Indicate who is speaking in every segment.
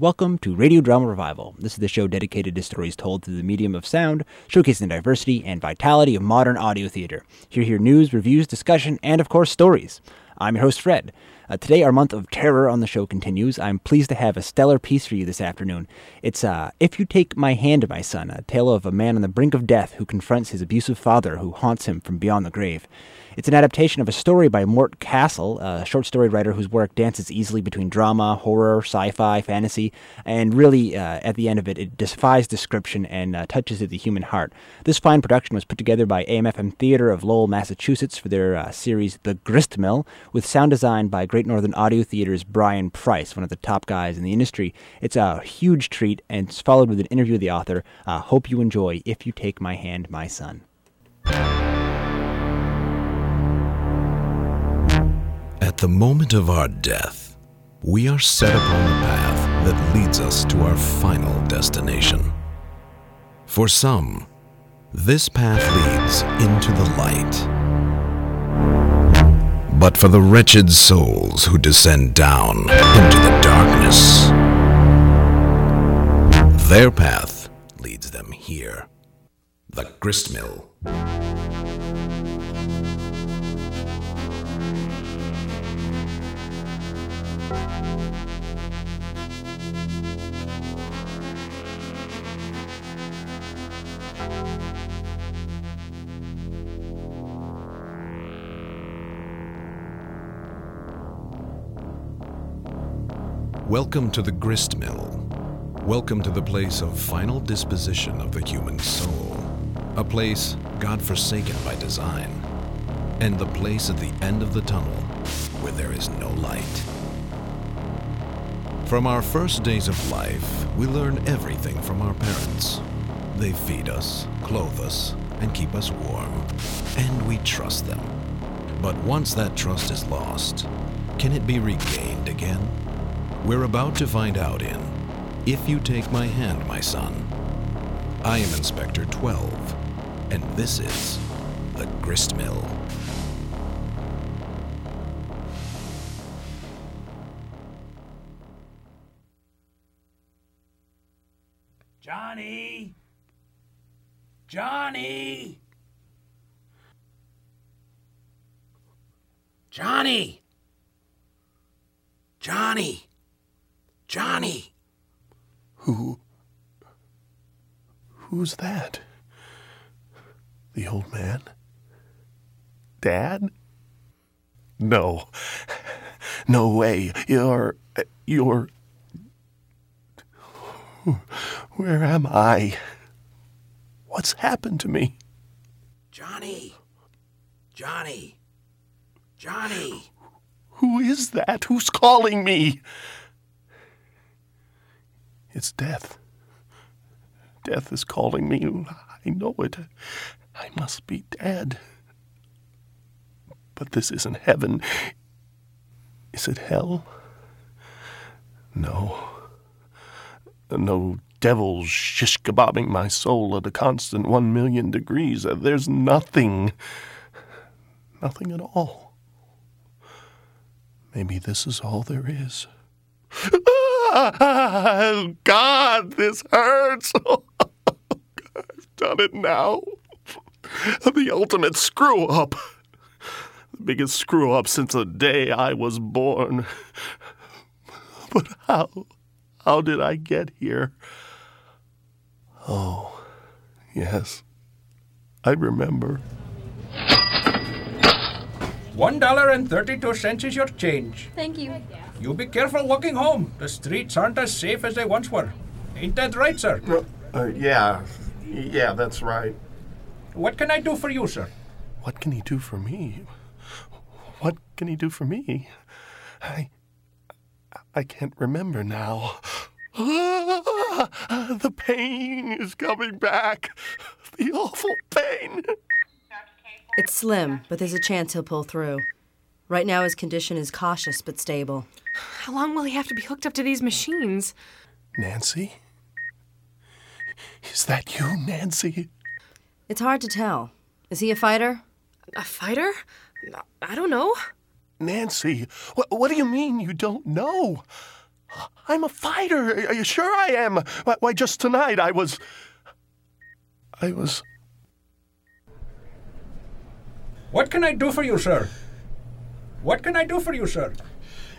Speaker 1: welcome to Radio Drama Revival. This is the show dedicated to stories told through the medium of sound, showcasing the diversity and vitality of modern audio theater. Here, hear news, reviews, discussion, and of course, stories. I'm your host, Fred. Uh, today, our month of terror on the show continues. I'm pleased to have a stellar piece for you this afternoon. It's uh, If You Take My Hand, My Son, a tale of a man on the brink of death who confronts his abusive father who haunts him from beyond the grave. It's an adaptation of a story by Mort Castle, a short story writer whose work dances easily between drama, horror, sci fi, fantasy, and really, uh, at the end of it, it defies description and uh, touches at the human heart. This fine production was put together by AMFM Theater of Lowell, Massachusetts for their uh, series The Grist Mill, with sound design by Great Northern Audio Theater's Brian Price, one of the top guys in the industry. It's a huge treat, and it's followed with an interview with the author. Uh, hope you enjoy If You Take My Hand, My Son.
Speaker 2: At the moment of our death, we are set upon the path that leads us to our final destination. For some, this path leads into the light. But for the wretched souls who descend down into the darkness, their path leads them here the gristmill. Welcome to the grist mill. Welcome to the place of final disposition of the human soul. A place God forsaken by design. And the place at the end of the tunnel where there is no light. From our first days of life, we learn everything from our parents. They feed us, clothe us, and keep us warm. And we trust them. But once that trust is lost, can it be regained again? We're about to find out in If You Take My Hand, My Son. I am Inspector 12, and this is The Grist Mill.
Speaker 3: Johnny! Johnny! Johnny! Johnny! Johnny!
Speaker 4: Who. Who's that? The old man? Dad? No. No way. You're. You're. Where am I? What's happened to me?
Speaker 3: Johnny! Johnny! Johnny!
Speaker 4: Who is that? Who's calling me? It's death. Death is calling me. I know it. I must be dead. But this isn't heaven. Is it hell? No. No devils shish kebabbing my soul at a constant one million degrees. There's nothing. Nothing at all. Maybe this is all there is. Ah! Ah, God, this hurts. I've done it now. The ultimate screw up. The biggest screw up since the day I was born. But how? How did I get here? Oh, yes. I remember.
Speaker 5: One dollar and thirty-two cents is your change.
Speaker 6: Thank you.
Speaker 5: You be careful walking home. The streets aren't as safe as they once were. Ain't that right, sir?
Speaker 4: Uh, yeah, yeah, that's right.
Speaker 5: What can I do for you, sir?
Speaker 4: What can he do for me? What can he do for me? I. I can't remember now. the pain is coming back. The awful pain.
Speaker 7: It's slim, but there's a chance he'll pull through. Right now, his condition is cautious but stable.
Speaker 6: How long will he have to be hooked up to these machines?
Speaker 4: Nancy? Is that you, Nancy?
Speaker 7: It's hard to tell. Is he a fighter?
Speaker 6: A fighter? I don't know.
Speaker 4: Nancy, what, what do you mean you don't know? I'm a fighter. Are you sure I am? Why, why, just tonight I was. I was.
Speaker 5: What can I do for you, sir? What can I do for you, sir?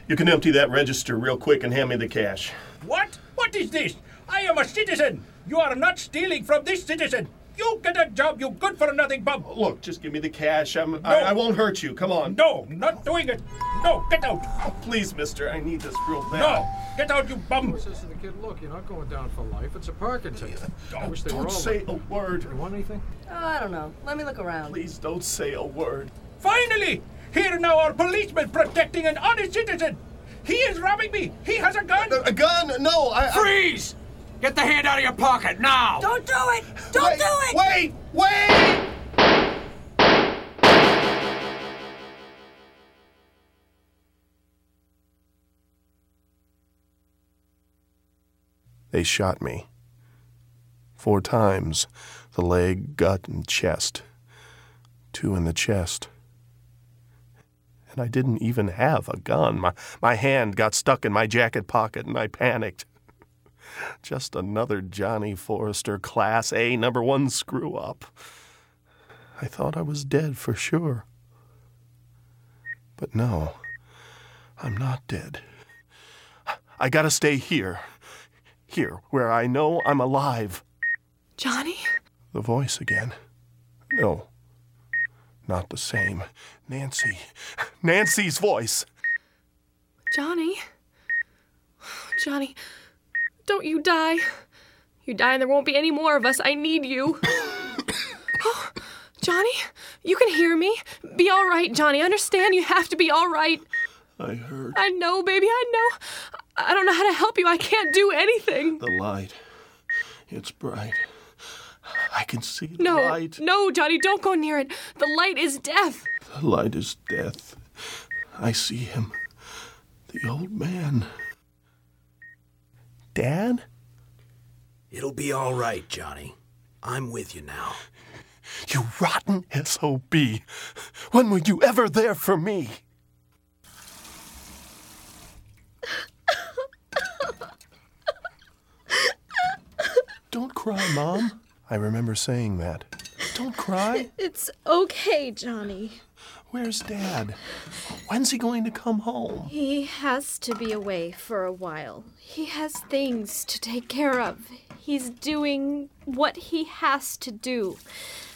Speaker 4: You can empty that register real quick and hand me the cash.
Speaker 5: What? What is this? I am a citizen. You are not stealing from this citizen. You get a job, you good for nothing bum.
Speaker 4: Oh, look, just give me the cash. I'm, I, I won't hurt you. Come on.
Speaker 5: No, not doing it. No, get out.
Speaker 4: Oh, please, mister. I need this real bad.
Speaker 5: No, get out, you bum.
Speaker 8: Says to the kid, look, you're not going down for life. It's a parking ticket. I wish they were
Speaker 4: Don't
Speaker 8: all
Speaker 4: say
Speaker 8: like
Speaker 4: a word.
Speaker 8: You want anything?
Speaker 7: Oh, I don't know. Let me look around.
Speaker 4: Please don't say a word.
Speaker 5: Finally! Here now are policemen protecting an honest citizen. He is robbing me. He has a gun.
Speaker 4: A gun? No, I. I
Speaker 3: Freeze! Get the hand out of your pocket now!
Speaker 7: Don't do it! Don't
Speaker 4: wait,
Speaker 7: do it!
Speaker 4: Wait! Wait! They shot me. Four times the leg, gut, and chest. Two in the chest. And I didn't even have a gun. My, my hand got stuck in my jacket pocket and I panicked. Just another Johnny Forrester Class A number one screw up. I thought I was dead for sure. But no, I'm not dead. I gotta stay here. Here, where I know I'm alive.
Speaker 6: Johnny?
Speaker 4: The voice again. No, not the same. Nancy. Nancy's voice.
Speaker 6: Johnny? Johnny, don't you die. You die and there won't be any more of us. I need you. oh, Johnny, you can hear me. Be all right, Johnny. Understand you have to be all right.
Speaker 4: I heard
Speaker 6: I know, baby, I know. I don't know how to help you. I can't do anything.
Speaker 4: the light. It's bright. I can see the
Speaker 6: No,
Speaker 4: light.
Speaker 6: no, Johnny, don't go near it. The light is death.
Speaker 4: The light is death. I see him. The old man. Dad?
Speaker 3: It'll be all right, Johnny. I'm with you now.
Speaker 4: You rotten SOB. When were you ever there for me? Don't cry, Mom. I remember saying that. Don't cry.
Speaker 9: It's okay, Johnny.
Speaker 4: Where's Dad? When's he going to come home?
Speaker 9: He has to be away for a while. He has things to take care of. He's doing what he has to do.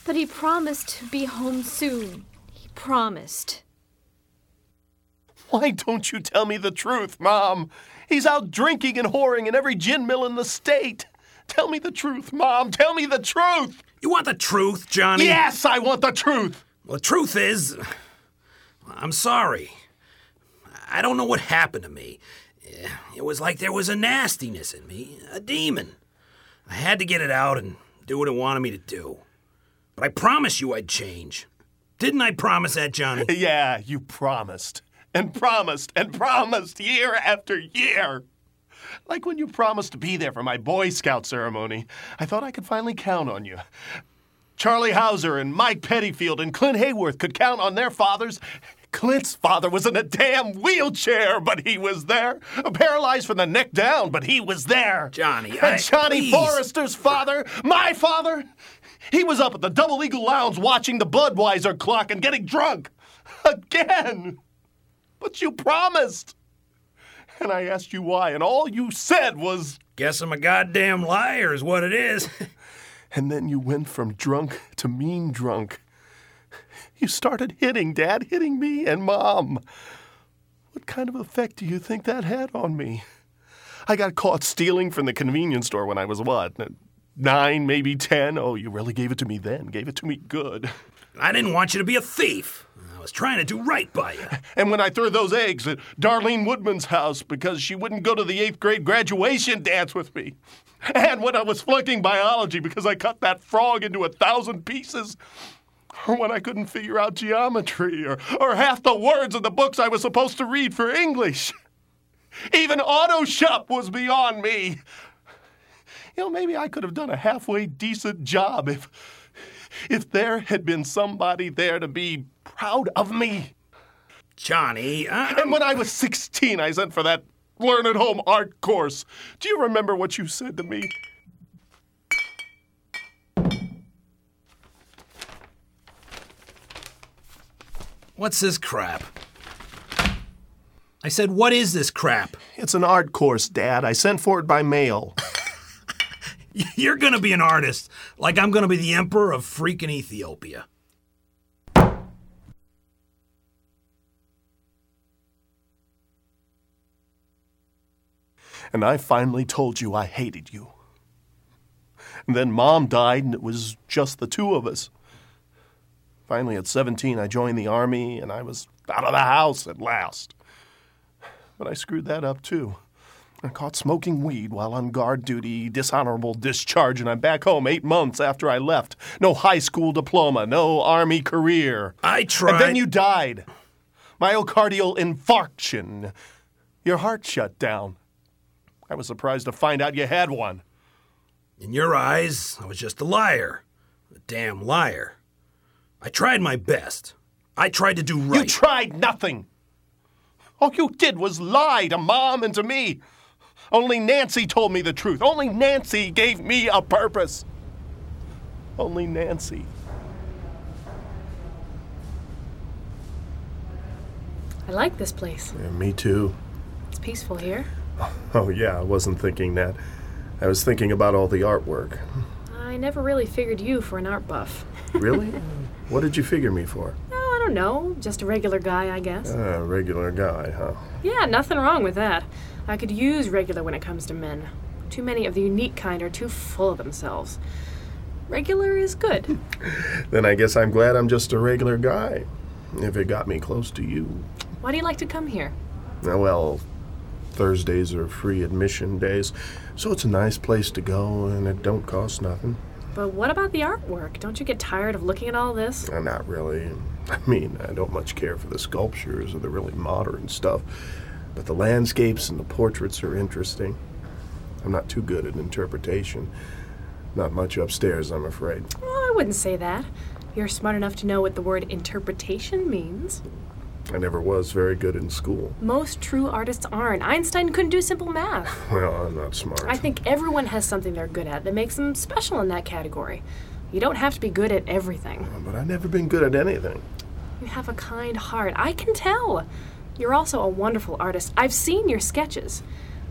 Speaker 9: But he promised to be home soon. He promised.
Speaker 4: Why don't you tell me the truth, Mom? He's out drinking and whoring in every gin mill in the state. Tell me the truth, Mom. Tell me the truth.
Speaker 3: You want the truth, Johnny?
Speaker 4: Yes, I want the truth.
Speaker 3: Well, the truth is, I'm sorry. I don't know what happened to me. Eh, it was like there was a nastiness in me, a demon. I had to get it out and do what it wanted me to do. But I promised you I'd change. Didn't I promise that, Johnny?
Speaker 4: Yeah, you promised. And promised and promised year after year. Like when you promised to be there for my Boy Scout ceremony. I thought I could finally count on you. Charlie Hauser and Mike Pettyfield and Clint Hayworth could count on their fathers. Clint's father was in a damn wheelchair, but he was there. Paralyzed from the neck down, but he was there.
Speaker 3: Johnny, I-
Speaker 4: And Johnny
Speaker 3: please.
Speaker 4: Forrester's father, my father, he was up at the Double Eagle Lounge watching the Budweiser clock and getting drunk. Again. But you promised. And I asked you why, and all you said was.
Speaker 3: Guess I'm a goddamn liar, is what it is.
Speaker 4: And then you went from drunk to mean drunk. You started hitting Dad, hitting me, and Mom. What kind of effect do you think that had on me? I got caught stealing from the convenience store when I was what? Nine, maybe ten? Oh, you really gave it to me then. Gave it to me good.
Speaker 3: I didn't want you to be a thief. Was trying to do right by you.
Speaker 4: And when I threw those eggs at Darlene Woodman's house because she wouldn't go to the eighth grade graduation dance with me. And when I was flunking biology because I cut that frog into a thousand pieces. Or when I couldn't figure out geometry or, or half the words in the books I was supposed to read for English. Even auto shop was beyond me. You know, maybe I could have done a halfway decent job if if there had been somebody there to be proud of me.
Speaker 3: Johnny, I,
Speaker 4: And when I was 16, I sent for that learn at home art course. Do you remember what you said to me?
Speaker 3: What's this crap? I said, what is this crap?
Speaker 4: It's an art course, Dad. I sent for it by mail.
Speaker 3: You're gonna be an artist, like I'm gonna be the emperor of freaking Ethiopia.
Speaker 4: And I finally told you I hated you. And then Mom died, and it was just the two of us. Finally, at 17, I joined the Army, and I was out of the house at last. But I screwed that up, too. I caught smoking weed while on guard duty, dishonorable discharge, and I'm back home eight months after I left. No high school diploma, no Army career.
Speaker 3: I tried.
Speaker 4: And then you died. Myocardial infarction. Your heart shut down. I was surprised to find out you had one.
Speaker 3: In your eyes, I was just a liar. A damn liar. I tried my best. I tried to do right.
Speaker 4: You tried nothing. All you did was lie to Mom and to me. Only Nancy told me the truth. Only Nancy gave me a purpose. Only Nancy.
Speaker 6: I like this place.
Speaker 4: Yeah, me too.
Speaker 6: It's peaceful here.
Speaker 4: Oh, yeah, I wasn't thinking that. I was thinking about all the artwork.
Speaker 6: I never really figured you for an art buff.
Speaker 4: Really? what did you figure me for?
Speaker 6: Oh, I don't know. Just a regular guy, I guess.
Speaker 4: A regular guy, huh?
Speaker 6: Yeah, nothing wrong with that. I could use regular when it comes to men. Too many of the unique kind are too full of themselves. Regular is good.
Speaker 4: Then I guess I'm glad I'm just a regular guy. If it got me close to you.
Speaker 6: Why do you like to come here?
Speaker 4: Uh, Well, Thursdays are free admission days, so it's a nice place to go and it don't cost nothing.
Speaker 6: But what about the artwork? Don't you get tired of looking at all this?
Speaker 4: Uh, not really. I mean, I don't much care for the sculptures or the really modern stuff, but the landscapes and the portraits are interesting. I'm not too good at interpretation. Not much upstairs, I'm afraid.
Speaker 6: Well, I wouldn't say that. You're smart enough to know what the word interpretation means.
Speaker 4: I never was very good in school.
Speaker 6: Most true artists aren't. Einstein couldn't do simple math.
Speaker 4: Well, I'm not smart.
Speaker 6: I think everyone has something they're good at that makes them special in that category. You don't have to be good at everything.
Speaker 4: But I've never been good at anything.
Speaker 6: You have a kind heart. I can tell. You're also a wonderful artist. I've seen your sketches.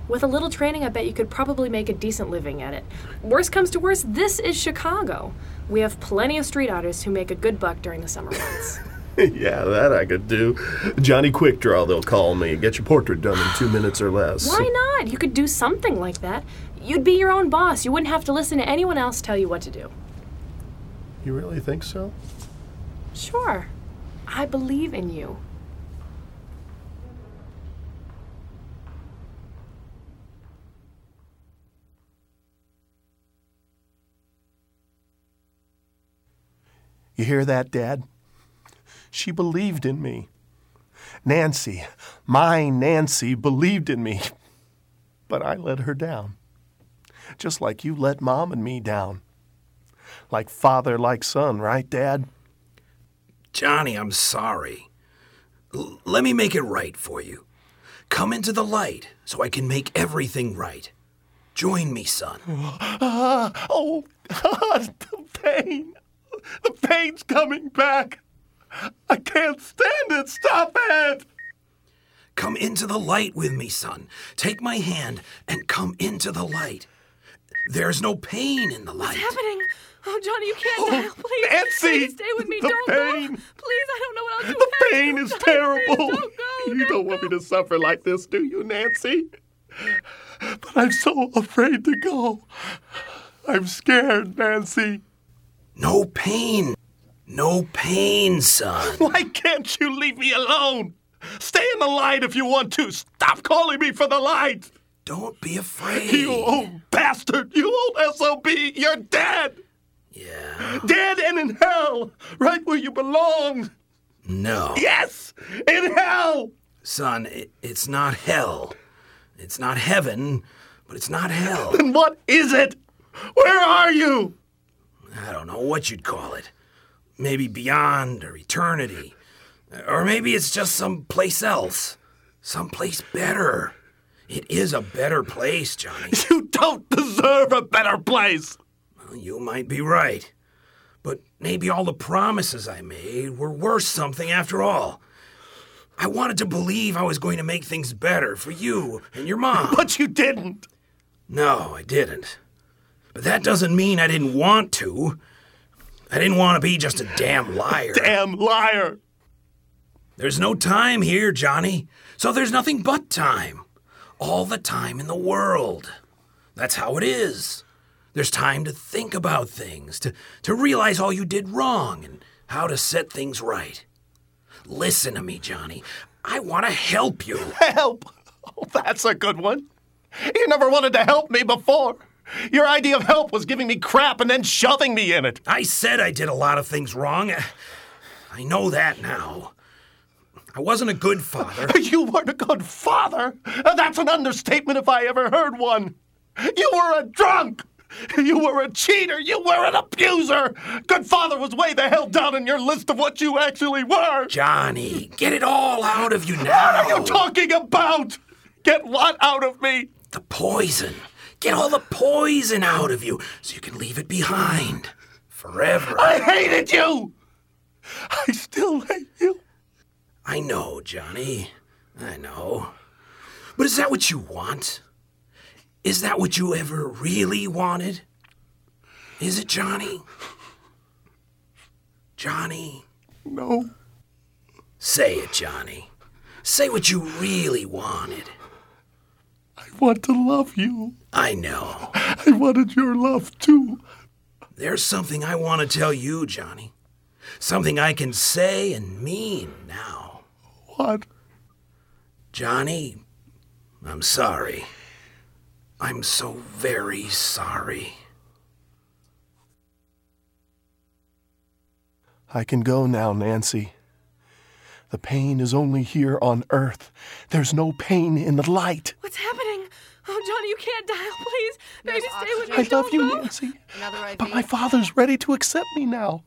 Speaker 6: With a little training, I bet you could probably make a decent living at it. Worst comes to worst, this is Chicago. We have plenty of street artists who make a good buck during the summer months.
Speaker 4: yeah, that I could do. Johnny Quickdraw, they'll call me. Get your portrait done in two minutes or less.
Speaker 6: Why not? You could do something like that. You'd be your own boss. You wouldn't have to listen to anyone else tell you what to do.
Speaker 4: You really think so?
Speaker 6: Sure. I believe in you.
Speaker 4: You hear that, Dad? She believed in me. Nancy, my Nancy, believed in me. But I let her down. Just like you let Mom and me down. Like father, like son, right, Dad?
Speaker 3: Johnny, I'm sorry. L- let me make it right for you. Come into the light so I can make everything right. Join me, son.
Speaker 4: Oh, God, the pain. The pain's coming back. I can't stand it. Stop it.
Speaker 3: Come into the light with me, son. Take my hand and come into the light. There's no pain in the light.
Speaker 6: What's happening? Oh, Johnny, you can't
Speaker 4: Oh,
Speaker 6: die. Please,
Speaker 4: Nancy,
Speaker 6: please stay with me.
Speaker 4: the
Speaker 6: don't
Speaker 4: pain.
Speaker 6: go. Please, I don't know what I'll do.
Speaker 4: The
Speaker 6: without
Speaker 4: pain
Speaker 6: you.
Speaker 4: is
Speaker 6: Johnny,
Speaker 4: terrible.
Speaker 6: Please don't go.
Speaker 4: You don't want me to suffer like this, do you, Nancy? But I'm so afraid to go. I'm scared, Nancy.
Speaker 3: No pain. No pain, son.
Speaker 4: Why can't you leave me alone? Stay in the light if you want to. Stop calling me for the light.
Speaker 3: Don't be afraid.
Speaker 4: You old bastard. You old SOB. You're dead.
Speaker 3: Yeah.
Speaker 4: Dead and in hell. Right where you belong.
Speaker 3: No.
Speaker 4: Yes, in hell.
Speaker 3: Son, it, it's not hell. It's not heaven, but it's not hell.
Speaker 4: Then what is it? Where are you?
Speaker 3: I don't know what you'd call it. Maybe beyond or eternity. Or maybe it's just some place else. Someplace better. It is a better place, Johnny.
Speaker 4: You don't deserve a better place.
Speaker 3: Well, you might be right. But maybe all the promises I made were worth something after all. I wanted to believe I was going to make things better for you and your mom.
Speaker 4: But you didn't.
Speaker 3: No, I didn't. But that doesn't mean I didn't want to. I didn't want to be just a damn liar.
Speaker 4: Damn liar.
Speaker 3: There's no time here, Johnny. So there's nothing but time. All the time in the world. That's how it is. There's time to think about things, to, to realize all you did wrong and how to set things right. Listen to me, Johnny. I want to help you.
Speaker 4: Help. Oh, that's a good one. You never wanted to help me before. Your idea of help was giving me crap and then shoving me in it.
Speaker 3: I said I did a lot of things wrong. I know that now. I wasn't a good father.
Speaker 4: You weren't a good father. That's an understatement if I ever heard one. You were a drunk. You were a cheater. You were an abuser. Good father was way the hell down in your list of what you actually were.
Speaker 3: Johnny, get it all out of you now.
Speaker 4: What are you talking about? Get what out of me?
Speaker 3: The poison. Get all the poison out of you so you can leave it behind. Forever.
Speaker 4: I hated you. I still hate you.
Speaker 3: I know, Johnny. I know. But is that what you want? Is that what you ever really wanted? Is it, Johnny? Johnny?
Speaker 4: No.
Speaker 3: Say it, Johnny. Say what you really wanted.
Speaker 4: I want to love you.
Speaker 3: I know.
Speaker 4: I wanted your love too.
Speaker 3: There's something I want to tell you, Johnny. Something I can say and mean now.
Speaker 4: What?
Speaker 3: Johnny, I'm sorry. I'm so very sorry.
Speaker 4: I can go now, Nancy. The pain is only here on Earth. There's no pain in the light.
Speaker 6: What's happening? Oh, Johnny, you can't die. Oh, please. Baby, stay with me.
Speaker 4: I love
Speaker 6: Don't
Speaker 4: you,
Speaker 6: go.
Speaker 4: Nancy.
Speaker 7: Another IV.
Speaker 4: But my father's ready to accept me now.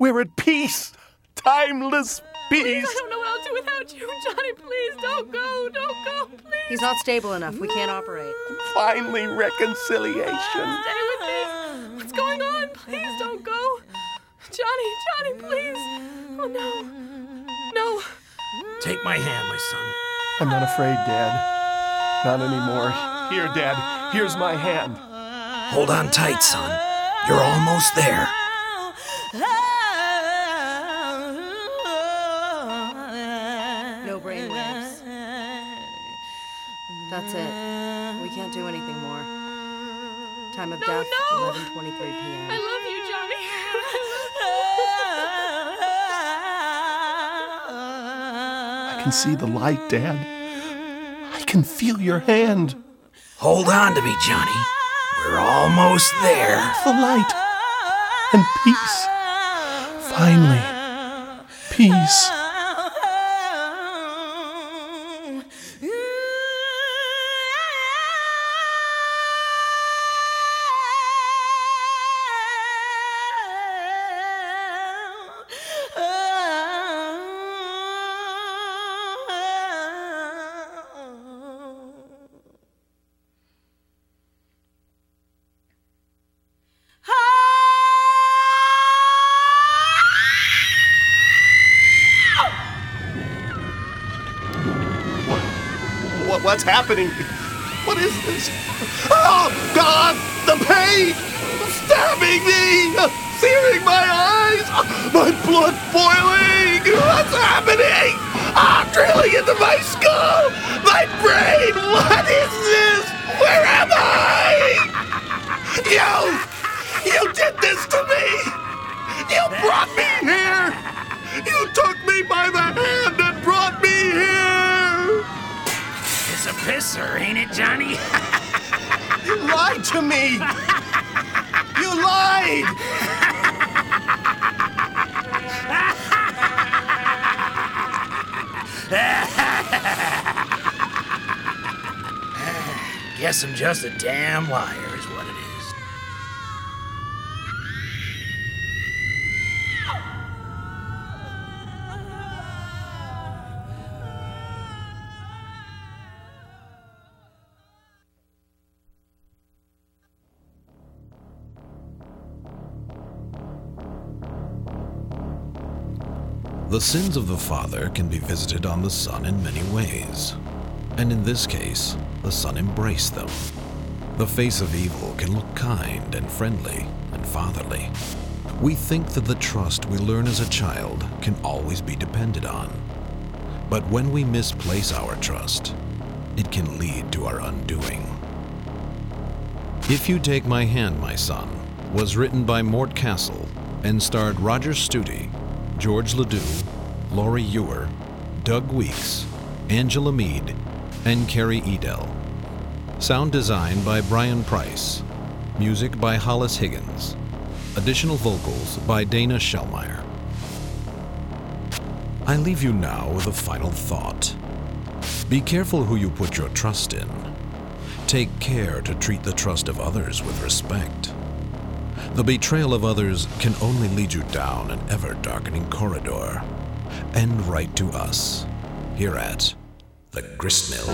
Speaker 4: We're at peace. Timeless
Speaker 6: Please,
Speaker 4: peace.
Speaker 6: I don't know what I'll do without you. Johnny, please, don't go. Don't go, please.
Speaker 7: He's not stable enough. We can't operate.
Speaker 4: Finally, reconciliation.
Speaker 6: Stay with me. What's going on? Please don't go. Johnny, Johnny, please. Oh, no. No.
Speaker 3: Take my hand, my son.
Speaker 4: I'm not afraid, Dad. Not anymore. Here, Dad. Here's my hand.
Speaker 3: Hold on tight, son. You're almost there.
Speaker 7: No brain waves. That's it. We can't do anything more. Time of
Speaker 6: No,
Speaker 7: death,
Speaker 6: no.
Speaker 7: 11:23 p.m.
Speaker 4: can see the light, Dad. I can feel your hand.
Speaker 3: Hold on to me, Johnny. We're almost there.
Speaker 4: The light. And peace. Finally. Peace. My skull! My brain! What is this? Where am I? You! You did this to me! You brought me here! You took me by the hand and brought me here!
Speaker 3: It's a pisser, ain't it, Johnny?
Speaker 4: You lied to me! You lied!
Speaker 3: Guess I'm just a damn liar, is what it is.
Speaker 2: The sins of the father can be visited on the son in many ways, and in this case, the son embraced them. The face of evil can look kind and friendly and fatherly. We think that the trust we learn as a child can always be depended on. But when we misplace our trust, it can lead to our undoing. If You Take My Hand, My Son was written by Mort Castle and starred Roger Studi, George Ledoux, Laurie Ewer, Doug Weeks, Angela Mead, and Carrie Edel. Sound design by Brian Price. Music by Hollis Higgins. Additional vocals by Dana Schellmeyer. I leave you now with a final thought. Be careful who you put your trust in. Take care to treat the trust of others with respect. The betrayal of others can only lead you down an ever darkening corridor and right to us here at the Gristmill.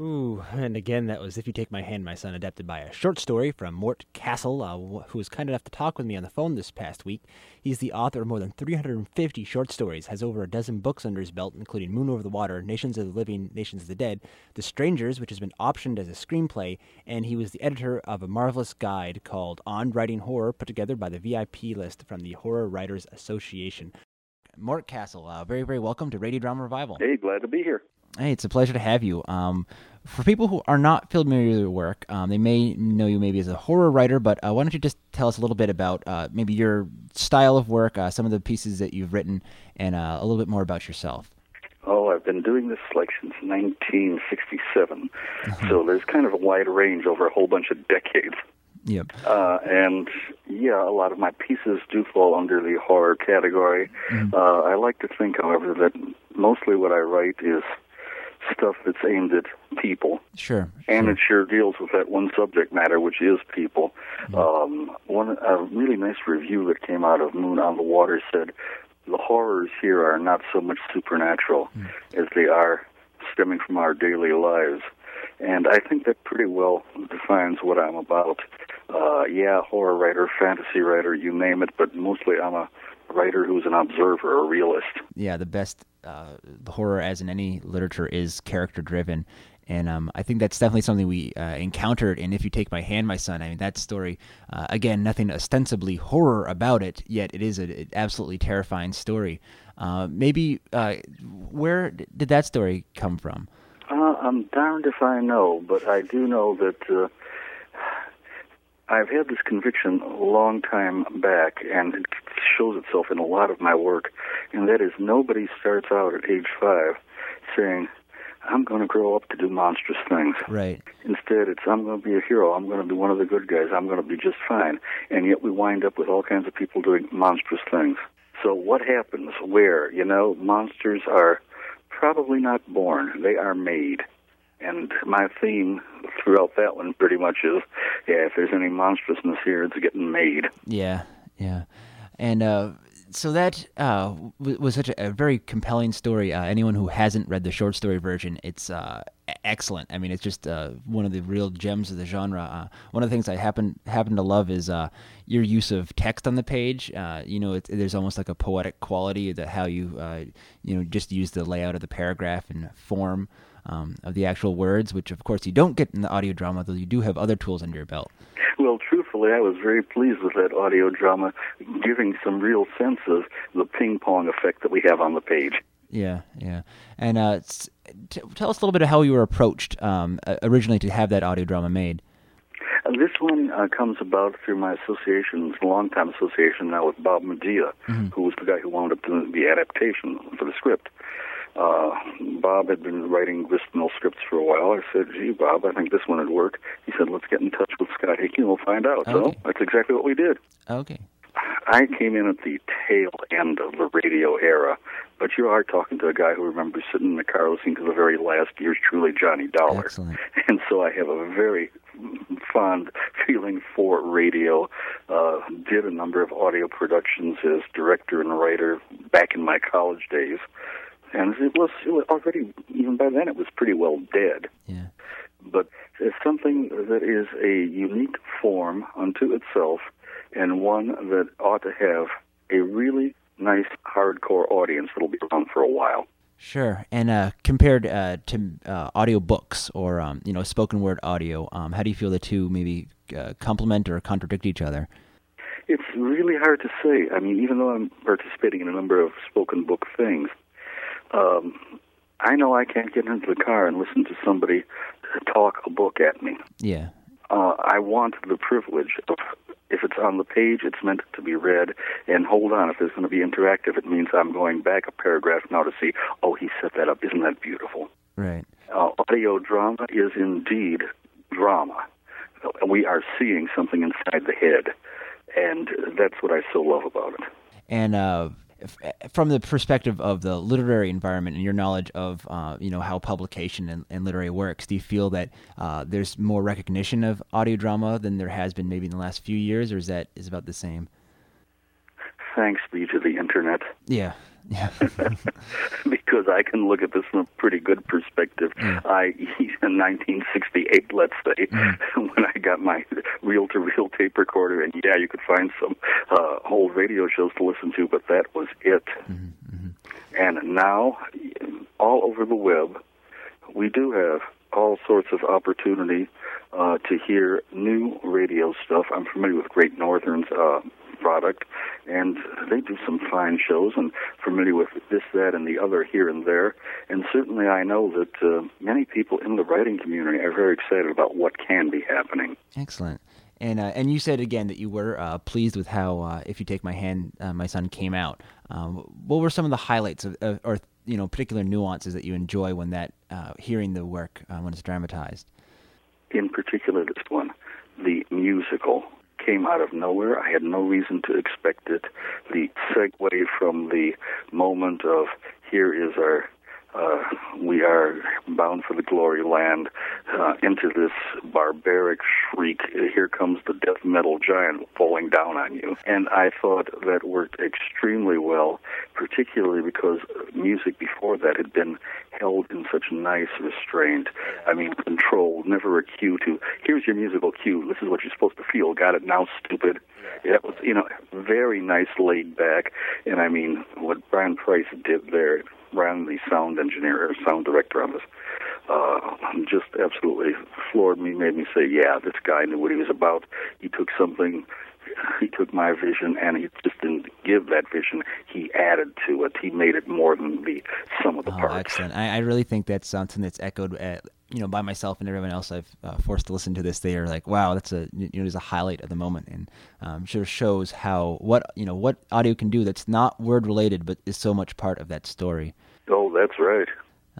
Speaker 1: Ooh, and again, that was If You Take My Hand, My Son, adapted by a short story from Mort Castle, uh, who was kind enough to talk with me on the phone this past week. He's the author of more than 350 short stories, has over a dozen books under his belt, including Moon Over the Water, Nations of the Living, Nations of the Dead, The Strangers, which has been optioned as a screenplay, and he was the editor of a marvelous guide called On Writing Horror, put together by the VIP list from the Horror Writers Association. Mort Castle, uh, very, very welcome to Radio Drama Revival.
Speaker 10: Hey, glad to be here.
Speaker 1: Hey, it's a pleasure to have you. Um, for people who are not familiar with your work, um, they may know you maybe as a horror writer, but uh, why don't you just tell us a little bit about uh, maybe your style of work, uh, some of the pieces that you've written, and uh, a little bit more about yourself.
Speaker 10: Oh, I've been doing this like since 1967, so there's kind of a wide range over a whole bunch of decades.
Speaker 1: Yep.
Speaker 10: Uh, and yeah, a lot of my pieces do fall under the horror category. Uh, I like to think, however, that mostly what I write is stuff that's aimed at people.
Speaker 1: Sure.
Speaker 10: and it sure deals with that one subject matter, which is people. Um, one a really nice review that came out of Moon on the Water said the horrors here are not so much supernatural as they are stemming from our daily lives, and I think that pretty well defines what I'm about. Uh, yeah, horror writer, fantasy writer, you name it, but mostly I'm a writer who's an observer, a realist.
Speaker 1: Yeah, the best uh, horror, as in any literature, is character driven. And um, I think that's definitely something we uh, encountered And If You Take My Hand, My Son. I mean, that story, uh, again, nothing ostensibly horror about it, yet it is an absolutely terrifying story. Uh, maybe, uh, where did that story come from?
Speaker 10: I'm darned if I know, but I do know that uh, I've had this conviction a long time back, and it shows itself in a lot of my work, and that is nobody starts out at age five saying, I'm going to grow up to do monstrous things.
Speaker 1: Right.
Speaker 10: Instead, it's I'm going to be a hero. I'm going to be one of the good guys. I'm going to be just fine. And yet we wind up with all kinds of people doing monstrous things. So what happens where? You know, monsters are probably not born. They are made. And my theme throughout that one pretty much is, yeah, if there's any monstrousness here, it's getting made.
Speaker 1: Yeah, yeah. And uh, so that uh, was such a, a very compelling story. Uh, anyone who hasn't read the short story version, it's uh, excellent. I mean, it's just uh, one of the real gems of the genre. Uh, one of the things I happen happen to love is uh, your use of text on the page. Uh, you know, it, there's almost like a poetic quality that how you uh, you know just use the layout of the paragraph and form. Um, of the actual words, which of course you don't get in the audio drama, though you do have other tools under your belt.
Speaker 10: Well, truthfully, I was very pleased with that audio drama, giving some real sense of the ping pong effect that we have on the page.
Speaker 1: Yeah, yeah. And uh, t- tell us a little bit of how you were approached um, originally to have that audio drama made.
Speaker 10: Uh, this one uh, comes about through my association, long-time association now with Bob Medea, who was the guy who wound up doing the adaptation for the script. Uh, Bob had been writing gristmill scripts for a while. I said, gee, Bob, I think this one would work. He said, let's get in touch with Scott Hickey and we'll find out. So that's exactly what we did.
Speaker 1: Okay.
Speaker 10: I came in at the tail end of the radio era, but you are talking to a guy who remembers sitting in the car listening to the very last Yours Truly Johnny Dollar.
Speaker 1: Excellent.
Speaker 10: And so I have a very fond feeling for radio. Uh, did a number of audio productions as director and writer back in my college days. And it was, it was already, even by then, it was pretty well dead
Speaker 1: Yeah.
Speaker 10: but it's something that is a unique form unto itself and one that ought to have a really nice hardcore audience that'll be around for a while.
Speaker 1: Sure. And uh, compared uh, to uh, audio books or um, you know spoken word audio, um, how do you feel the two maybe uh, complement or contradict each other?
Speaker 10: It's really hard to say. I mean, even though I'm participating in a number of spoken book things, um, I know I can't get into the car and listen to somebody talk a book at me.
Speaker 1: Yeah.
Speaker 10: Uh, I want the privilege of if it's on the page, it's meant to be read. And hold on, if there's going to be interactive, it means I'm going back a paragraph now to see, oh, he set that up. Isn't that beautiful?
Speaker 1: Right.
Speaker 10: Uh, audio drama is indeed drama. We are seeing something inside the head, and that's what I so love about it.
Speaker 1: And uh, from the perspective of the literary environment and your knowledge of uh, you know how publication and, and, literary works, do you feel that uh, there's more recognition of audio drama than there has been maybe in the last few years, or is that is about the same?
Speaker 10: Thanks be to the internet.
Speaker 1: Yeah, yeah.
Speaker 10: because I can look at this from a pretty good perspective. Mm. I, in 1968, let's say, mm. when I got my reel-to-reel tape recorder, and yeah, you could find some uh, old radio shows to listen to, but that was it. Mm-hmm. And now, all over the web, we do have all sorts of opportunity uh, to hear new radio stuff. I'm familiar with Great Northern's uh, product, and they do some fine shows and familiar with this, that, and the other here and there. And certainly I know that uh, many people in the writing community are very excited about what can be happening.
Speaker 1: Excellent. And uh, and you said again that you were uh, pleased with how uh, "If You Take My Hand, uh, My Son" came out. Um, what were some of the highlights of, or you know particular nuances that you enjoy when that uh, hearing the work when it's dramatized?
Speaker 10: In particular, this one, the musical came out of nowhere. I had no reason to expect it. The segue from the moment of here is our uh, we are bound for the glory land uh, into this barbaric shriek. Here comes the death metal giant falling down on you. And I thought that worked extremely well, particularly because music before that had been held in such nice restraint. I mean, controlled, never a cue to, here's your musical cue. This is what you're supposed to feel. Got it now, stupid. It was, you know, very nice laid back. And I mean, what Brian Price did there ran the sound engineer or sound director on this, uh, just absolutely floored me, made me say, yeah, this guy knew what he was about. He took something, he took my vision, and he just didn't give that vision. He added to it. He made it more than the sum of the
Speaker 1: oh,
Speaker 10: parts.
Speaker 1: Excellent. I, I really think that's something that's echoed at you know, by myself and everyone else I've uh, forced to listen to this, they are like, "Wow, that's a you know, there's a highlight of the moment," and um, sure shows how what you know what audio can do that's not word related, but is so much part of that story.
Speaker 10: Oh, that's right.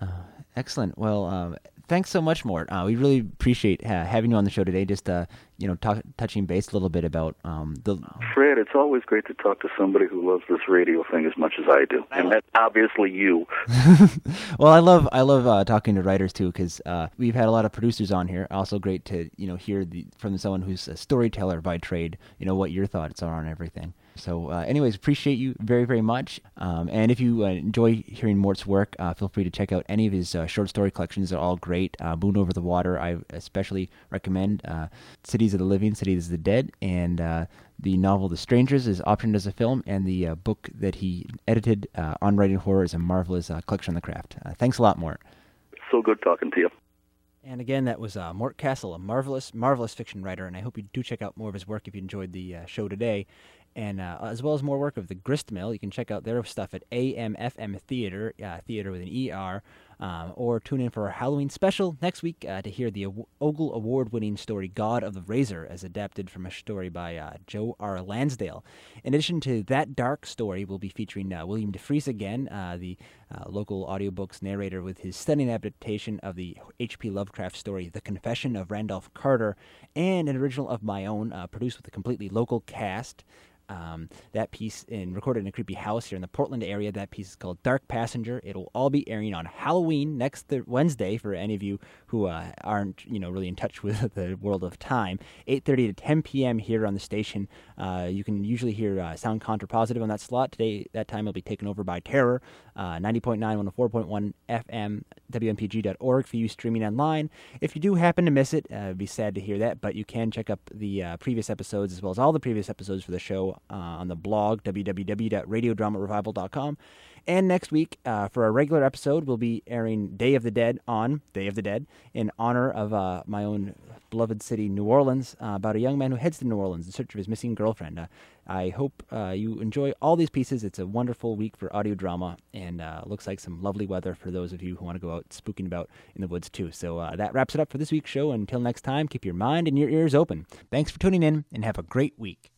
Speaker 1: Uh, excellent. Well, um, thanks so much, Mort. Uh, we really appreciate uh, having you on the show today. Just uh, you know, talk, touching base a little bit about um, the.
Speaker 10: Fred, it's always great to talk to somebody who loves this radio thing as much as I do, and that's obviously you.
Speaker 1: well, I love I love uh, talking to writers too because uh, we've had a lot of producers on here. Also, great to you know hear the, from someone who's a storyteller by trade. You know what your thoughts are on everything. So, uh, anyways, appreciate you very, very much. Um, and if you uh, enjoy hearing Mort's work, uh, feel free to check out any of his uh, short story collections. They're all great. Uh, Moon Over the Water, I especially recommend. Uh, Cities of the Living, Cities of the Dead, and the novel The Strangers is optioned as a film, and the book that he edited on writing horror is a marvelous collection on the craft. thanks a lot, Mort.
Speaker 10: So good talking to you.
Speaker 1: And again, that was uh, Mort Castle, a marvelous, marvelous fiction writer, and I hope you do check out more of his work if you enjoyed the uh, show today and uh, as well as more work of the Grist Mill. You can check out their stuff at AMFM Theater, uh, theater with an ER, um, or tune in for our Halloween special next week uh, to hear the Ogle Award winning story God of the Razor, as adapted from a story by uh, Joe R. Lansdale. In addition to that dark story, we'll be featuring uh, William DeFries again, uh, the local audiobooks narrator, with his stunning adaptation of the H.P. Lovecraft story, The Confession of Randolph Carter, and an original of my own, produced with a completely local cast. Um, that piece in recorded in a creepy house here in the Portland area. That piece is called Dark Passenger. It'll all be airing on Halloween next th- Wednesday for any of you who uh, aren't you know really in touch with the world of time. 8:30 to 10 p.m. here on the station. Uh, you can usually hear uh, Sound Contrapositive on that slot. Today, that time will be taken over by Terror, uh, 90.9, 104.1 FM, WMPG.org for you streaming online. If you do happen to miss it, uh, it'd be sad to hear that, but you can check up the uh, previous episodes as well as all the previous episodes for the show uh, on the blog, www.radiodramarevival.com. And next week, uh, for a regular episode, we'll be airing Day of the Dead on Day of the Dead in honor of uh, my own beloved city, New Orleans, uh, about a young man who heads to New Orleans in search of his missing girlfriend. Uh, I hope uh, you enjoy all these pieces. It's a wonderful week for audio drama, and uh, looks like some lovely weather for those of you who want to go out spooking about in the woods too. So that wraps it up for this week's show. Until next time, keep your mind and your ears open. Thanks for tuning in, and have a great week.